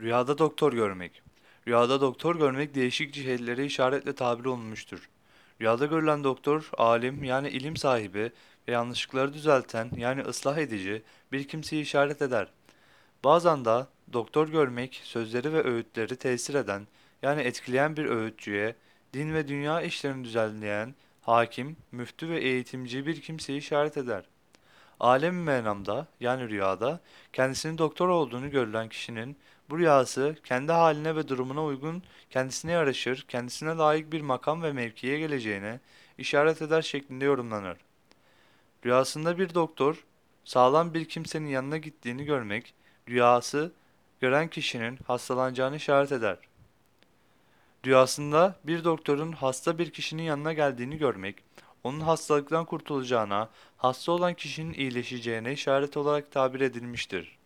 Rüyada doktor görmek. Rüyada doktor görmek değişik cihetlere işaretle tabir olunmuştur. Rüyada görülen doktor, alim yani ilim sahibi ve yanlışlıkları düzelten yani ıslah edici bir kimseyi işaret eder. Bazen de doktor görmek sözleri ve öğütleri tesir eden yani etkileyen bir öğütçüye, din ve dünya işlerini düzenleyen hakim, müftü ve eğitimci bir kimseyi işaret eder. Alem-i menamda yani rüyada kendisinin doktor olduğunu görülen kişinin bu rüyası kendi haline ve durumuna uygun kendisine yaraşır, kendisine layık bir makam ve mevkiye geleceğine işaret eder şeklinde yorumlanır. Rüyasında bir doktor sağlam bir kimsenin yanına gittiğini görmek, rüyası gören kişinin hastalanacağını işaret eder. Rüyasında bir doktorun hasta bir kişinin yanına geldiğini görmek, onun hastalıktan kurtulacağına, hasta olan kişinin iyileşeceğine işaret olarak tabir edilmiştir.